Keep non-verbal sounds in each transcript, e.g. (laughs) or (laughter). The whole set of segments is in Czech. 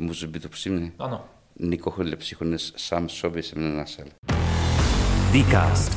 Може би допустим Ано. Никога для психонес сам собі jsem не насел. Dcast.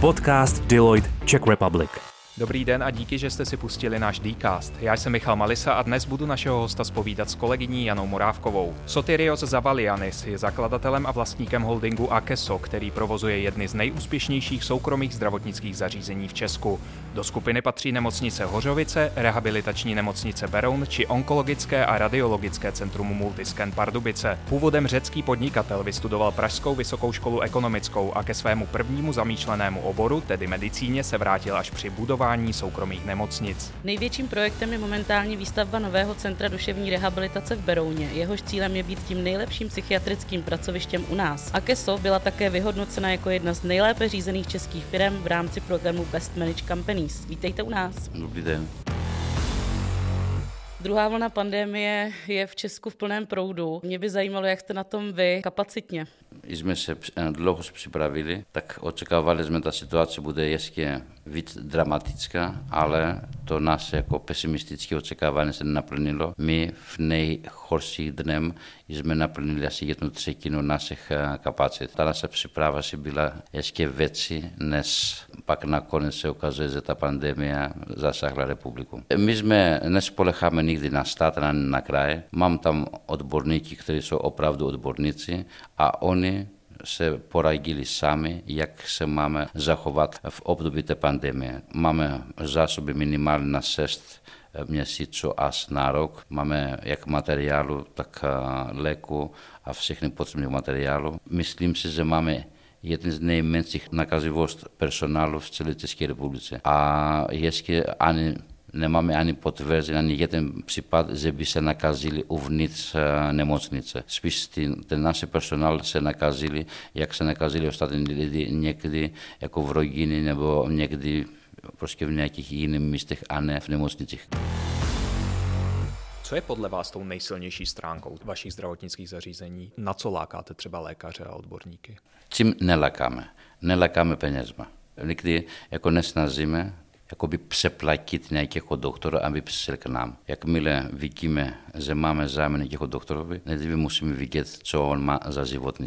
Podcast Deloitte Czech Republic. Dobrý den a díky, že jste si pustili náš Dcast. Já jsem Michal Malisa a dnes budu našeho hosta spovídat s kolegyní Janou Morávkovou. Sotirios Zavalianis je zakladatelem a vlastníkem holdingu Akeso, který provozuje jedny z nejúspěšnějších soukromých zdravotnických zařízení v Česku. Do skupiny patří nemocnice Hořovice, rehabilitační nemocnice Beroun či onkologické a radiologické centrum Multiscan Pardubice. Původem řecký podnikatel vystudoval Pražskou vysokou školu ekonomickou a ke svému prvnímu zamýšlenému oboru, tedy medicíně, se vrátil až při budování financování soukromých nemocnic. Největším projektem je momentální výstavba nového centra duševní rehabilitace v Berouně. Jehož cílem je být tím nejlepším psychiatrickým pracovištěm u nás. AKESO byla také vyhodnocena jako jedna z nejlépe řízených českých firm v rámci programu Best Managed Companies. Vítejte u nás. Dobrý den. Druhá vlna pandemie je v Česku v plném proudu. Mě by zajímalo, jak jste na tom vy kapacitně. Když jsme se eh, dlouho připravili, tak očekávali jsme, ta situace bude ještě víc dramatická, ale to nás jako pesimistické očekávání se nenaplnilo. My v nejhorších dnem jsme naplnili asi jednu třetinu našich kapacit. Ta naše příprava si byla ještě věci, než pak nakonec se ukazuje, že ta pandemie zasáhla republiku. My jsme nespolecháme nikdy na stát, na, na kraje. Mám tam odborníky, kteří jsou opravdu odborníci a oni se poradili sami, jak se máme zachovat v období té pandemie. Máme zásoby minimálně na 6 eh, měsíců až na rok. Máme jak materiálu, tak eh, léku a všechny potřebné materiálu. Myslím si, že máme jeden z nejmenších nakazivost personálu v celé České republice. A jestli ani nemáme ani potvrzen, ani jeden případ, že by se nakazili uvnitř eh, nemocnice. Spíš ten, ten náš personál se nakazili, jak se nakazili ostatní lidi někdy jako v rodině nebo někdy prostě v nějakých jiných místech a ne v nemocnicích. Co je podle vás tou nejsilnější stránkou vašich zdravotnických zařízení? Na co lákáte třeba lékaře a odborníky? Čím nelakáme? Nelakáme penězma. Nikdy jako nesnazíme, Εάν ψεπλακή σε πλακίτην εγώ έχω δόκτορα αν δείπνησες ελκυσμά. Εάν κοίται μίλην βικίμε, ζεμάμε, ζάμενε και έχω δόκτορα βικίμε, να δείπνησε μου σημειβείτε το όλο μάζα ζωντανή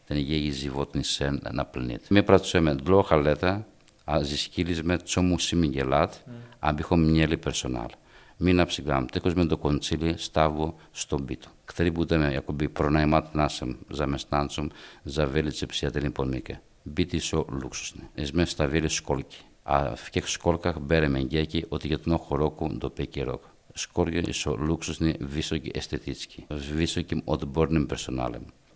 δεν ежегодно животнице на планете. Мы працуем много лет, а зискили με τσόμου мусим αν πήχω μυαλί περσονάλ. Μην αψιγράμ, τέκο με το κοντσίλι στάβο στον πίτο. Κτρί που ήταν ακόμη να σε ζαμεστάντσομ, ζαβέλιτσε την πονίκε. Μπίτι σο λούξουσνε. Εσμέ στα σταβέλη σκόλκι. Α σκόλκα μπέρε με γκέκι ότι για τον χωρόκου το πέκι ρόκ. Σκόρια ισο λούξουσνε βίσοκι αισθητήτσκι. Βίσοκι οτμπόρνιμ περσονάλεμ.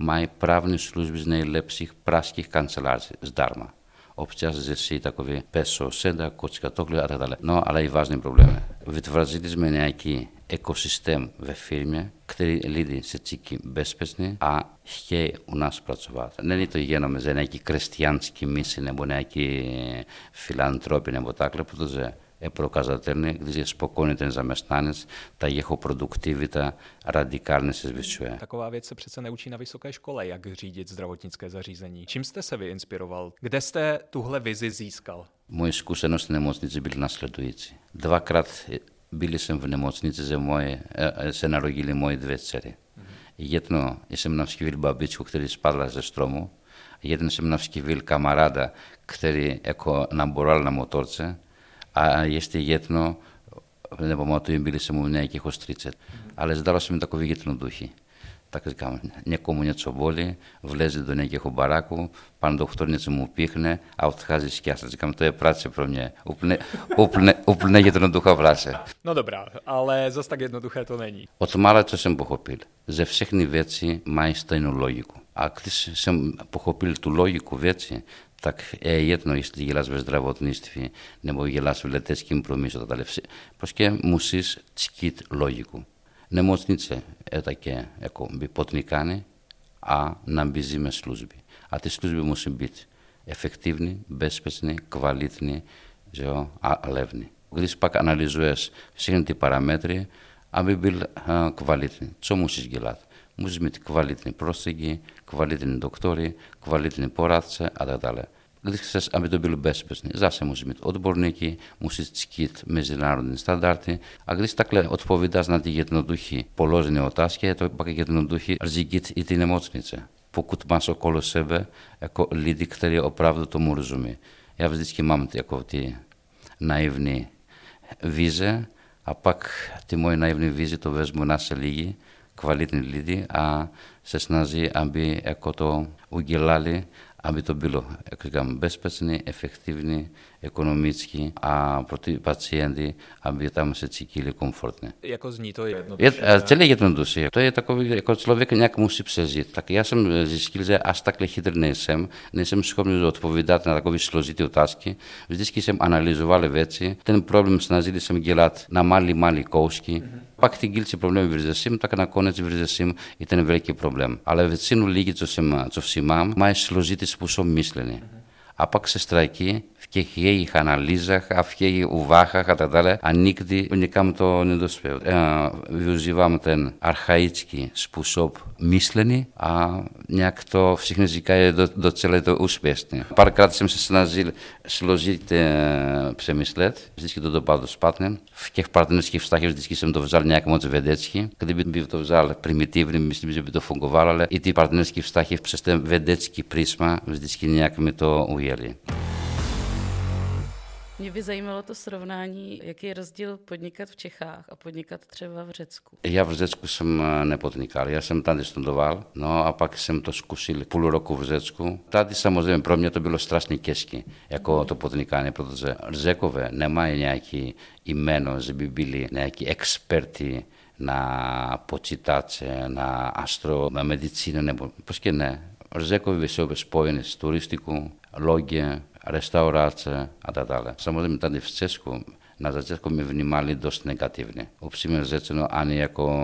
Μα η πράγματι στους είναι η λέψη πράσκης καντσελάτσης, δάρμα. Όποιος ζήσει, πέσο, σέντα, κοτσικατόκλου, αν δεν τα λέει. Ναι, αλλά η βάση είναι η προβλήμα. Ο βασιλισμός είναι ένας οικοσυστήμος, σε τσικι που έχει λίγη σετσίκη, μπέσπες, δεν ουνάς πραγματικότητας. Δεν είναι το γένος, Je показатель, když je spokojený ten zaměstnanec, ta jeho produktivita radikálně se zvyšuje. Taková věc se přece neučí na vysoké škole, jak řídit zdravotnické zařízení. Čím jste se vy Kde jste tuhle vizi získal? Moje zkušenost nemocnice byly nasledující. Dvakrát byl jsem v nemocnici, že moje, eh, se narodili moje dvě dcery. Mhm. Jedno jsem navštívil babičku, která spadla ze stromu, jeden jsem navštívil kamaráda, který jako naboral na motorce, Είστε γέτνο, δεν είπαμε ότι μίλησε μου μια και έχω στρίτσετ. Αλλά δεν τάλασε με τα κοβή γέτνο Τα μου. Μια κομμουνιά τσομπόλη, βλέζει έχω μπαράκου, πάνω το μου σκιά. μου το έπρατσε προμιέ. Ούπλνε για τον ντούχα βράσε. Νο ντομπρά, αλλά το νένι. Ο τσομάλα τσο εμποχοπίλ. λόγικου έτσι, η γέλα δεν έχει τραβούδινη σφυλή, δεν έχει τραβούδινη σφυλή, δεν έχει τραβούδινη σφυλή, και, μουσί τσκίτ, λόγικο. Δεν και, εκομπί, ποτνικά, α, να μπει ζύμουσπι. Α, τι σκούσπι μουσίμπι, εφεκτίβνη, μπέσπαινη, κβαλίθνη, ζώ, αλεύνη. Κβίση πακανάλει παραμέτρη, μου ζητήσουμε την καλύτερη πρόσφυγη, την καλύτερη δοκτόρη, την καλύτερη πόρατσα, αδερφέ. Λίξτε σα, αμήν τον πύλο μπέσπεσνη. Ζάσε μου ζητήσουμε ό,τι μπορεί να έχει, μου ζητήσει τα να τη πολλό το είπα και ή την εμότσμιτσε. Που κουτμά ο κόλο σεβε, ο πράβδο και να βίζε. Απάκ να το βέσμο να σε kvalitní lidi a se snaží, aby jako to udělali, aby to bylo, jak říkám, bezpečné, efektivní, ekonomicky a pro ty pacienty, aby tam se cítili komfortně. Jako zní to jednoduše? Je, celé jednoduše. To je takový, jako člověk nějak musí přežít. Tak já jsem zjistil, že až takhle chytrý nejsem, nejsem schopný odpovídat na takové složité otázky. Vždycky jsem analyzoval věci, ten problém snažili jsem dělat na malý, malý kousky, mm-hmm Από την κύλση προβλήμα βριζεσίμ, τα κανακόνιτ βριζεσίμ, ήταν βρέκη προβλήμα. Αλλά βετσίνου λίγη τσοφσιμά, τσοφσιμάμ, μα η συλλογή που σου μίσλενε. Από στρακή, και χέι, χαναλίζα, αφιέι, ουβάχα, κατά τα άλλα, ανήκτη, ουνικά τον αρχαϊκή ε, Βιουζιβάμε σπουσόπ μίσλενη, μια νιακτο ψυχνιζικά εδώ το ουσπέστη. Πάρα κράτησε μέσα στην ε, ψεμισλέτ, το τοπάδο και και το βζάλ, μια κομμάτια βεντέτσικη, και δεν πει το βζάλ πριμητήβρη, μισή μισή μισή μισή μισή Mě by zajímalo to srovnání, jaký je rozdíl podnikat v Čechách a podnikat třeba v Řecku. Já v Řecku jsem eh, nepodnikal, já jsem tady studoval, no a pak jsem to zkusil půl roku v Řecku. Tady samozřejmě pro mě to bylo strašně těžké, jako to podnikání, protože Řekové nemají nějaký jméno, že by byli nějaký experti na počítače, na astro, na medicínu, nebo prostě ne. Řekové jsou spojeny s turistikou, logie, restaurace a tak dále. Samozřejmě tady v Česku na začátku mě vnímali dost negativně. Upřímně řečeno, ani jako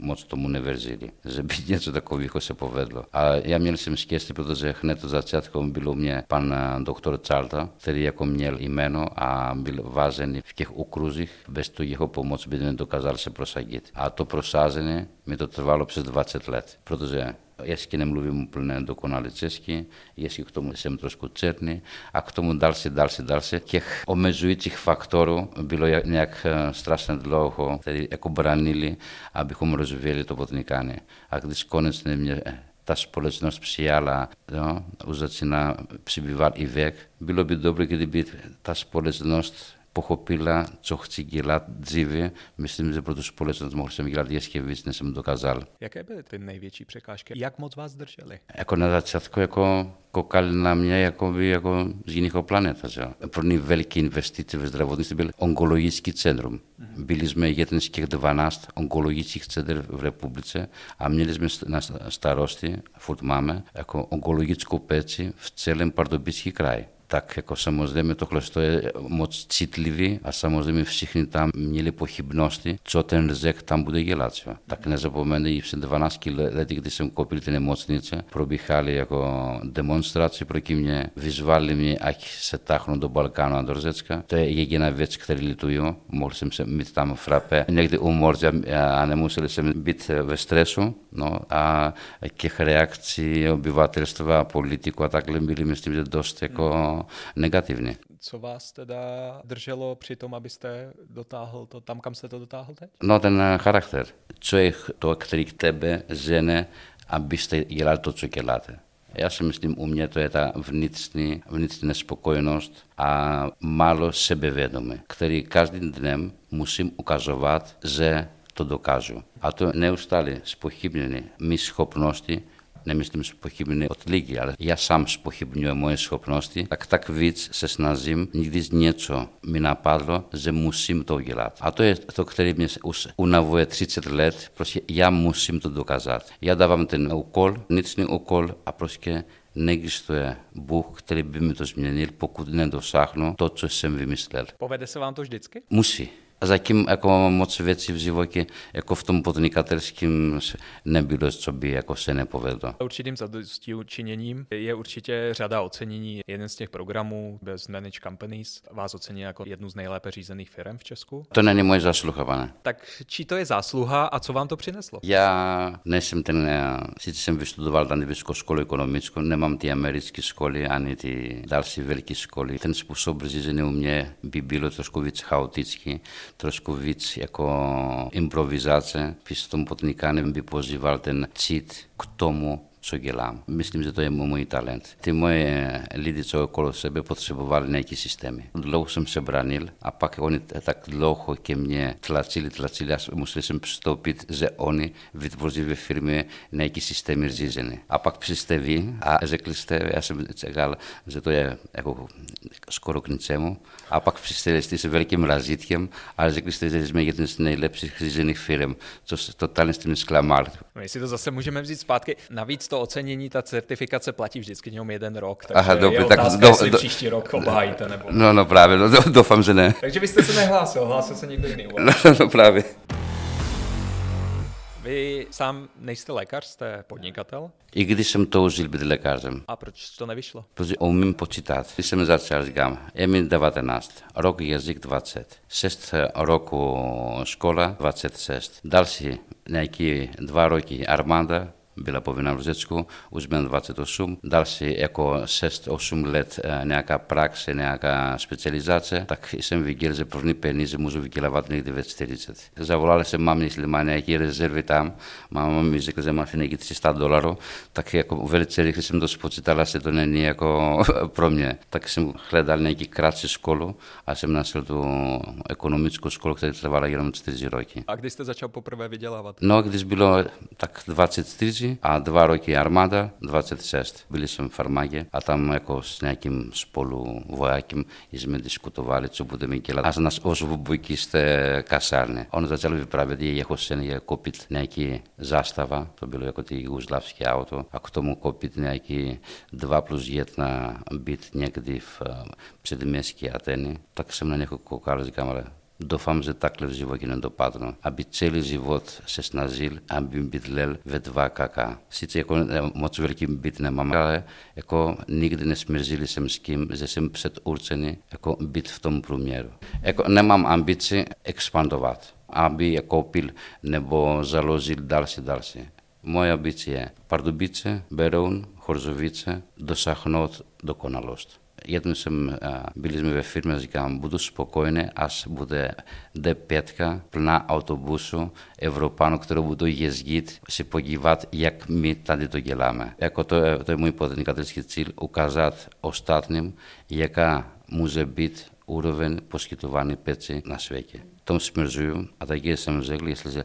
moc tomu nevěřili, že by (laughs) něco takového se povedlo. A já měl jsem štěstí, protože hned od začátku byl u mě pan doktor Čalta, který jako měl jméno a byl vážený v těch okruzích. Bez toho jeho pomoc by nedokázal se prosadit. A to prosazení mi to trvalo přes 20 let, protože Έσκει να μιλούμε που είναι το κονάλι Τσέσκι, έσκει το μου σε μέτρο που άλλα, μου δάλσει, δάλσει, δάλσει. Και ο μεζουίτσι χφακτόρου, μπειλό μια ε, στράσεν λόγο, δηλαδή εκομπρανίλη, αμπιχού ροζουβέλη το ποτνικάνε. Ακτισκόνε είναι μια ε, τάση πολλέ νό ψιάλα, ε, ουζατσινά ψιμπιβάλ, ιβέκ, μπειλό μπιντόπλο και την pochopila, co chci dělat dříve. Myslím, že pro tu společnost mohl jsem dělat ještě víc, než jsem dokázal. Jaké byly ty největší překážky? Jak moc vás drželi? Jako na začátku jako kokali na mě jako, by, jako z jiného planeta. Že? První velký investice ve zdravotnictví byl onkologický centrum. Mhm. Byli jsme jeden z těch 12 onkologických center v republice a měli jsme na starosti, furt máme, jako onkologickou péči v celém Pardubicích kraji. tak jako samozrejme to je moc citlivý a samozřejmě všichni tam měli pochybnosti, co ten řek tam bude dělat. Jo. Tak nezapomeňte, i před 12 lety, kdy jsem koupil ty nemocnice, probíhali jako demonstrace proti mě, vyzvali mě, ať se táhnu do Balkánu a do Řecka. To je jediná věc, kterou lituju. Mohl jsem se mít tam frape, někdy umorť a nemuseli jsem být ve stresu. No, a těch reakcí obyvatelstva, politiků a takhle byly, myslím, že dost jako negativně. Co vás teda drželo při tom, abyste dotáhl to tam, kam se to dotáhl teď? No ten eh, charakter. Co je to, který k tebe žene, abyste dělal to, co děláte? Já si myslím, u mě to je ta vnitřní, vnitřní nespokojenost a málo sebevědomí, který každým dnem musím ukazovat, že to dokážu. A to neustále spochybněné, mi schopnosti, nemyslím spochybnit odliky, ale já sám spochybňuji moje schopnosti, tak tak víc se snažím, nikdy něco mi napadlo, že musím to udělat. A to je to, které mě už unavuje 30 let, prostě já musím to dokázat. Já dávám ten úkol, vnitřní úkol a prostě neexistuje Bůh, který by mi to změnil, pokud nedosáhnu to, co jsem vymyslel. Povede se vám to vždycky? Musí. A zatím jako moc věcí v životě jako v tom podnikatelském nebylo, co by jako se nepovedlo. Určitým zadostí učiněním je určitě řada ocenění. Jeden z těch programů bez Manage Companies vás ocení jako jednu z nejlépe řízených firm v Česku. To není moje zásluha, pane. Tak čí to je zásluha a co vám to přineslo? Já nejsem ten, já, sice jsem vystudoval tady vysokou školu ekonomickou, nemám ty americké školy ani ty další velké školy. Ten způsob řízení u mě by bylo trošku víc chaotický. Трошковиц како импровизација, пистом потникане би позивал ден цит к тому co dělám. Myslím, že to je můj talent. Ty moje eh, lidi, co okolo sebe potřebovali nějaký systémy. Dlouho jsem se branil a pak oni tak dlouho ke mně tlačili, tlačili a museli jsem přistoupit, že oni vytvořili ve firmě nějaký systémy řízené. A pak přijste vy a řekli jste, já jsem čekal, že to je jako skoro k ničemu. A pak přišli jste se velkým razítkem a řekli jste, že jsme jeden z nejlepších řízených firm, co totálně s tím zklamal. My no, si to zase můžeme vzít zpátky. Navíc to to ocenění, ta certifikace platí vždycky jenom jeden rok. Takže Aha, dobře, je tak otázka, do, do, příští rok obhájíte nebo... No, no právě, no, doufám, že ne. Takže byste se nehlásil, hlásil se někdo jiný. No, no, no právě. Vy sám nejste lékař, jste podnikatel? I když jsem toužil být lékařem. A proč to nevyšlo? Protože umím počítat. Když jsem začal, říkám, je mi 19, rok jazyk 20, 6 roku škola 26, další nějaký dva roky armáda, byla povinna v Řecku, už byl 28, dal si jako 6-8 let eh, nějaká praxe, nějaká specializace, tak jsem viděl, že první peníze můžu vydělávat někdy ve 40. Zavolal jsem mám, jestli má nějaké rezervy tam, mám mi řekl, že má nějaký 300 dolarů, tak jako velice rychle jsem to spočítal, asi to není jako (laughs) pro mě. Tak jsem hledal nějaký krátce školu a jsem našel tu ekonomickou školu, která trvala jenom 4 roky. A kdy jste začal poprvé vydělávat? No, když bylo tak 24 ...α Αντβάρο και Αρμάντα, 26. τη φαρμάκια. Βίλησε με φαρμάκια. Ατάμ έχω σνέκι σπολού βοάκιμ, ει με τη σκουτοβάλη τη οπουδε με κελά. Ασνα ω βουμπουκί στε κασάρνε. Όνο τα τσέλβι πραβεδί, έχω σένα για κόπιτ νέκι ζάσταβα, τον πιλό έχω τη γου λαφ και άοτο. Ακτώ μου κόπιτ νέκι δβάπλου γέτνα μπιτ νέκδιφ και ατένι. Τα Doufám, že takhle v životě na aby celý život se snažil, aby bydlel ve dva kaká. Sice jako moc velký byt nemám, ale jako nikdy nesmířili jsem s tím, že jsem předurčený jako byt v tom průměru. Jako nemám ambici expandovat, aby je koupil nebo založil další, další. Moje ambice je Pardubice, Beroun, Chorzovice dosáhnout dokonalost. γιατί να μιλήσουμε με φίρμες για να μπουν τους σποκόινε, ας μπουδε δε πέτκα πλνά αυτομπούσου, ευρωπάνω κτέρω που το γεσγίτ, σε πογιβάτ γιακ μη τάντι το γελάμε. Εκο το, ε, το μου είπα την κατρίσκη τσίλ, ο καζάτ ο στάτνιμ, γιακά μου ζεμπίτ, ούροβεν, πως και το βάνει πέτσι να σβέκε. Τον σημερζούμε, αταγίες σε μου ζέγλια, σλέζε,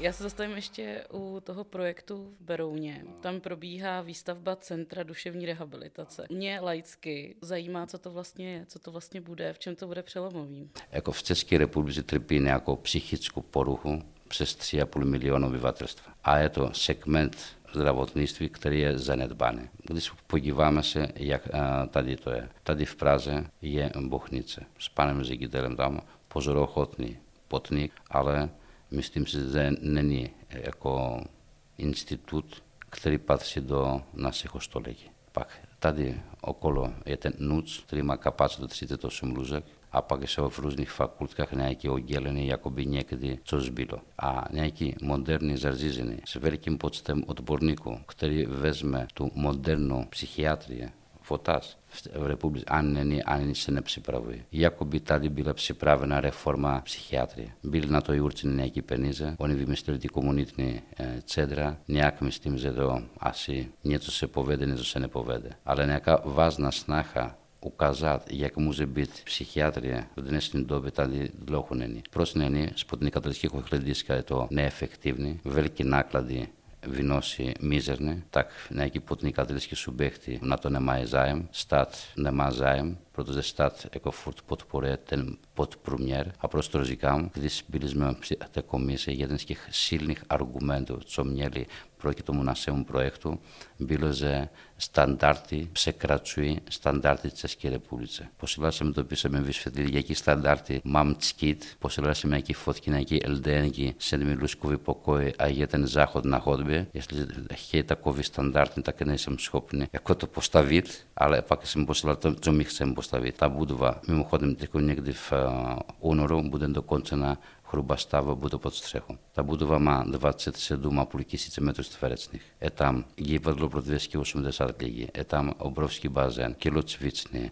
Já se zastavím ještě u toho projektu v Berouně. Tam probíhá výstavba Centra duševní rehabilitace. Mě laicky zajímá, co to vlastně je, co to vlastně bude, v čem to bude přelomový. Jako v České republice trpí nějakou psychickou poruchu přes 3,5 milionu obyvatelstva. A je to segment zdravotnictví, který je zanedbaný. Když podíváme se, jak tady to je. Tady v Praze je Bochnice s panem ředitelem tam pozorochotný potník, ale Μιστήμ δεν είναι εκο Ινστιτούτ, κτρί πάθηση εδώ να σε έχω στο λέγει. Πάχ, τάντι ο κόλο έτεν νουτς, τρί μα καπάτσο το τσίτε το σουμλούζακ. Απάκε σε ο φρούς νιχ φακούλτ καχ νέα εκεί ο γέλενε η ακόμπι νέκτη τσοσμπίλο. Α, νέα εκεί μοντέρνη ζαρζίζινη. Σε βέρκιν πότσετε ο τμπορνίκο, κτρί βέσμε του μοντέρνου ψυχιάτρια φωτά αν είναι, αν είναι σε ένα ψηπραβή. Η Ιάκομπι Τάντι μπήλε ψηπράβη ένα ρεφόρμα ψυχιάτρη. Μπήλε να το Ιούρτσι είναι ο Νιβιμιστήρι την Κομμουνή την Τσέντρα, Νιάκμι στην Ζεδό, Ασί, Νιέτσο σε ποβέντε, Νιέτσο σε νεποβέντε. Αλλά είναι ακά βάζνα σνάχα. Ο Καζάτ, η Ακμούζεμπιτ, η ψυχιάτρια, ο Δενέ στην Τόπη, τα διλόχουν ενή. Προ την σπου την κατολική κοχλεντή σκαρετό, εφεκτίβνη, Βινώση Μίζερνε, τάκ, ναι, εκεί που την σου να τον νεμάει Ζάιμ, στάτ, νεμά Ζάιμ, πρώτο δεστάτ εκοφούρτ ποτ πορέ τελ ποτ προμιέρ, το ροζικά μου, τα κομίσια την σχήλνη του μονασέου προέκτου, μπήλωζε στάνταρτη, σε μετωπίσω με στάνταρτη μαμ τσκίτ, πώς ήλθα σε μια κυφωτκινακή ελντένγκη σε δημιουργούς κουβιποκόη αγέτεν ζάχον να χόντμπι, γιατί έχει τα κόβει στάνταρτη, τα κενέσια μου σχόπινη. Εκώ το βίτ, αλλά με podstawie budowa, mimo, Mimochodem, tylko niegdy w honoru e, do dokończona χρουμπαστά βαμπούτο από τους τρέχουν. Τα μπούτο βαμά δεβάτησε τις εντούμα που λυκήσει τις μέτρες του φερέτσνιχ. Ετάμ γύβατλο πρωτιδές και όσο μετές αρκλήγη. Ετάμ ο μπρόφισκι μπάζεν και λοτσβίτσνι.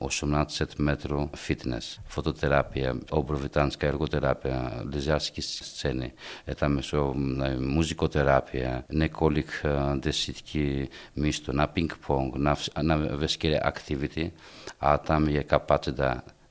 φίτνες. Φωτοτεράπεια, ο μπροβιτάνσκα εργοτεράπεια, δεζιάσκη Ετάμ μεσο μουζικοτεράπεια, νεκόλικ δεσίτικη μίστο,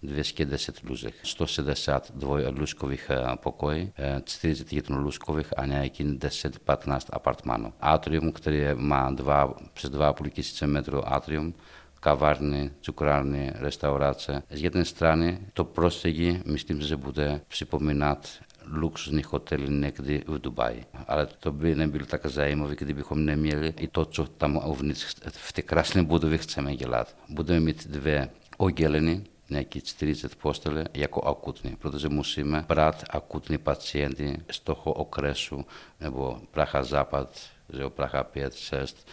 210 lůzek, 160 lůžkových pokoj, 41 eh, lůžkových a nějaký 10-15 apartmanů. Atrium, které má dva, přes 2,5 tisíce metrů atrium, kavárny, cukrárny, restaurace. Z jedné strany to prostředí, myslím, že bude připomínat luxusní hotel někdy v Dubaji. Ale to by nebylo tak zajímavé, kdybychom neměli i to, co tam uvnitř v té krásné budově chceme dělat. Budeme mít dvě oddělené neki 30 postele jako akutní, protože musíme brát akutní pacienty z toho okresu, nebo Praha Západ, že Praha 5, 6,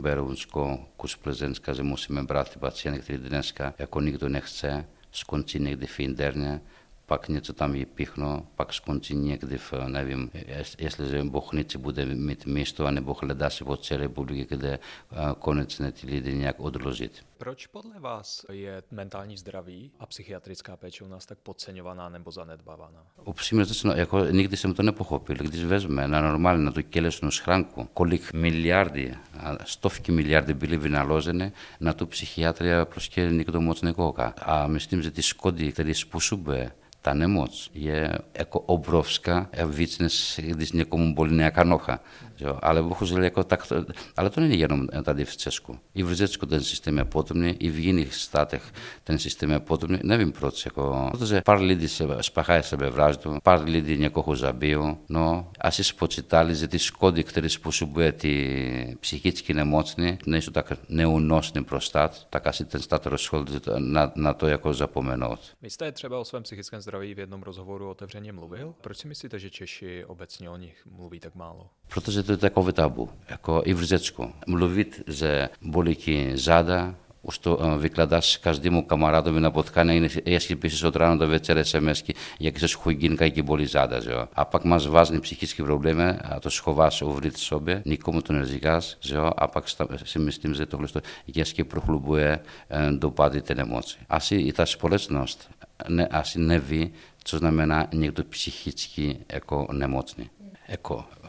Berunsko, kus Plzeňska, že musíme brát ty pacienty, které dneska jako nikdo nechce, skončí někdy v interně, pak něco tam vypíchnu, pak skončí někdy v, nevím, jestli že Bochnici bude mít místo, anebo hledá se po celé budově, kde eh, konečně ty lidi nějak odložit. Proč podle vás je mentální zdraví a psychiatrická péče u nás tak podceňovaná nebo zanedbávaná? Upřímně řečeno, jako nikdy jsem to nepochopil. Když vezme na normálně na tu tělesnou schránku, kolik miliardy, stovky miliardy byly vynaloženy na tu psychiatrii, prostě nikdo moc nekouká. A myslím, že ty škody, které způsobuje Τα ναι, Για ε, έκο, ομπρόφισκα, ευβοίτσες, έχεις ε, δείξει, πολύ νέα κανόχα. Jo, ale bohužel jako tak, to, ale to není jenom tady v Česku. I v Řecku ten systém je podobný, i v jiných státech ten systém je podobný. Nevím proč, jako, protože pár lidí se spáchají sebevraždu, pár lidí někoho zabijí. no, asi spočítali, že ty škody, které způsobuje ty psychicky nemocné, nejsou tak neunosné pro stát, tak asi ten stát rozhodl na, na to jako zapomenout. Vy jste třeba o svém psychickém zdraví v jednom rozhovoru otevřeně mluvil. Proč si myslíte, že Češi obecně o nich mluví tak málo? Protože to το τετακόβε ταμπού, το ευρυζέτσικο. Μλουβίτ ζε μπολική ζάντα, ώστε βικλαντά καζδί μου καμαράτο να ποτχάνε, είναι έσχυ πίσω στο τράνο το βετσέρε σε μέσκι, γιατί σε σχουγγίνει κακή μπολή ζάντα ζεό. Απάκ μα βάζει και το σχοβά ο βρίτ τον ερζιγά ζεό, γιατί ή να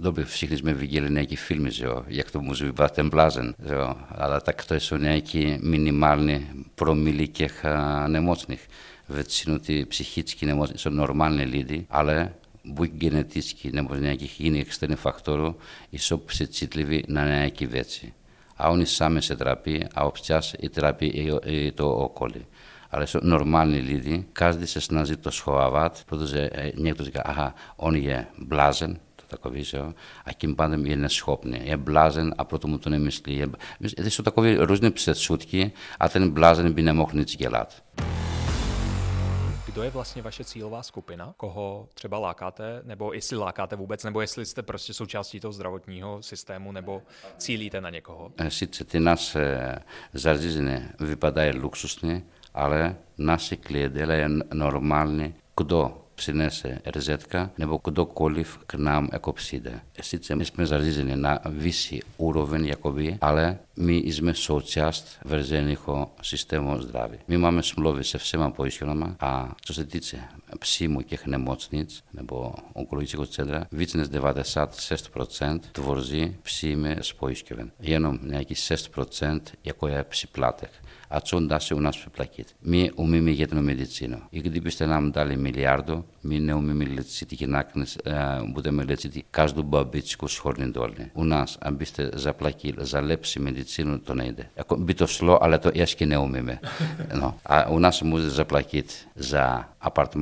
δεν πει ψυχνείς με Βιγγελινέα και φίλμι για αυτό δεν πλάζεν Αλλά τα κτώ εσωνέα και μινιμάλνη προμήλη και ανεμότσνη. είναι ότι η ψυχή είναι ανεμότσνη, είναι λίδη, αλλά που είναι γενετήσκη, είναι και έχει γίνει εξτένη φακτόρου, να είναι και βέτσι. Αν είσαι μέσα σε τραπή, η τραπή το Αλλά σε takový, že jo? a tím pádem je neschopný, je blázen a proto mu to nemyslí. Je, to jsou takové různé předsudky a ten blázen by nemohl nic dělat. Kdo je vlastně vaše cílová skupina? Koho třeba lákáte, nebo jestli lákáte vůbec, nebo jestli jste prostě součástí toho zdravotního systému, nebo cílíte na někoho? Eh, sice ty nás eh, zařízené vypadají luxusně, ale naši klienti je normální. Kdo ψινέσαι ερζέτκα, νεβο κοντό κόλυφ κρνάμ εκοψίδε. Εσύ τσε μες μεζαρζίζενε να βύσει ούροβεν γιακοβί, αλλά μη εισμε σοτσιάστ βερζένιχο συστέμο σδράβη. Μη μάμε σμλόβι σε φσέμα από ίσιο νόμα, α τσοστετίτσε Ψήμου και Χνεμότσνιτ, να πω ογκολογική κοτσέντρα, Βίτσνε Δεβάτε Σάτ, Σέστο Προτσέντ, Τουβορζή, Ψήμε, Σποίσκευεν. Γένο, μια και είναι Προτσέντ, η ακόμα ψηπλάτε. Ατσόντα σε ουνά σπεπλακίτ. Μη για την Η να μου μιλιάρδο, μη νέο μη μιλητσίτη γυνάκνε, ε, μπαμπίτσικο αν ζαπλακί, τον το σλό,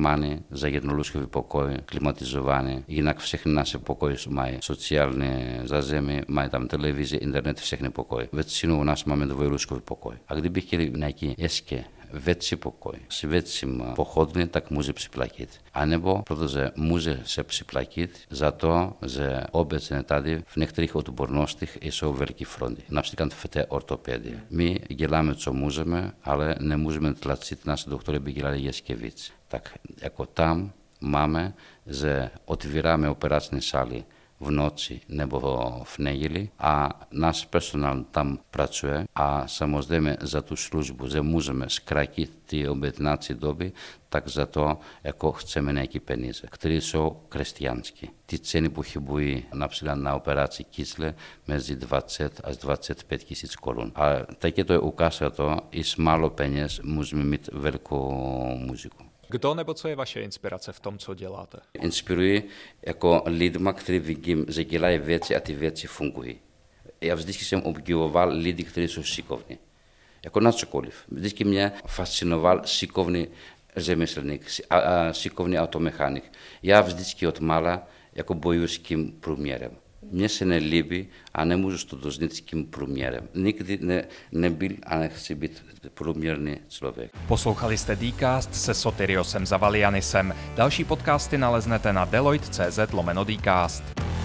(laughs) Ζωβάνι, για την Λούσκη Βιποκόη, κλίματι Ζωβάνι, για να ξεχνά σε ποκόη σου μάι, σοσιαλνι, ζαζέμι, μάι τα μετελεβίζει, Ιντερνετ ξεχνά ποκόη. Βετσίνου γνάσμα με το Βοηλούσκο Βιποκόη. Αγγλίπη και λιμνιακή, έσκε, βέτσι ποκόι. Στη βέτσι μα ποχόδνια τα κμούζε ψιπλακίτ. Άνεβο, πρώτο ζε μουζε σε ψιπλακίτ, ζατό, ζε όμπε τσι νετάδι, φνεχτρίχο του πορνόστιχ, ισό βελκι φρόντι. Να ψήκαν τη φετέ ορτοπέδια. Μη γελάμε τσομούζε αλλά ναι μουζε με τλατσίτ να σε δοκτόρια μπικυλάρι για σκεβίτσι. Τα μάμε, ζε ότι βυράμε ο περάτσι v noci nebo v neděli a náš personál tam pracuje a samozřejmě za tu službu, že můžeme zkrátit ty objednací doby, tak za to jako chceme nějaké peníze, které jsou křesťanské. Ty ceny po například na operaci kysle mezi 20 až 25 tisíc korun. A je to ukazuje to, i s málo peněz můžeme mít velkou muziku. Kdo nebo co je vaše inspirace v tom, co děláte? Inspiruji jako lidma, kteří vidím, že dělají věci a ty věci fungují. Já vždycky jsem obdivoval lidi, kteří jsou šikovní. Jako na cokoliv. Vždycky mě fascinoval šikovný řemeslník, šikovný automechanik. Já vždycky od mala jako bojuji s tím průměrem. Mně se nelíbí Μια συνελήβη ανέμουζε s tím průměrem. Nikdy ne, nebyl a nechci být průměrný člověk. Poslouchali jste Dcast se Sotiriosem Zavalianisem. Další podcasty naleznete na deloitte.cz lomeno Dcast.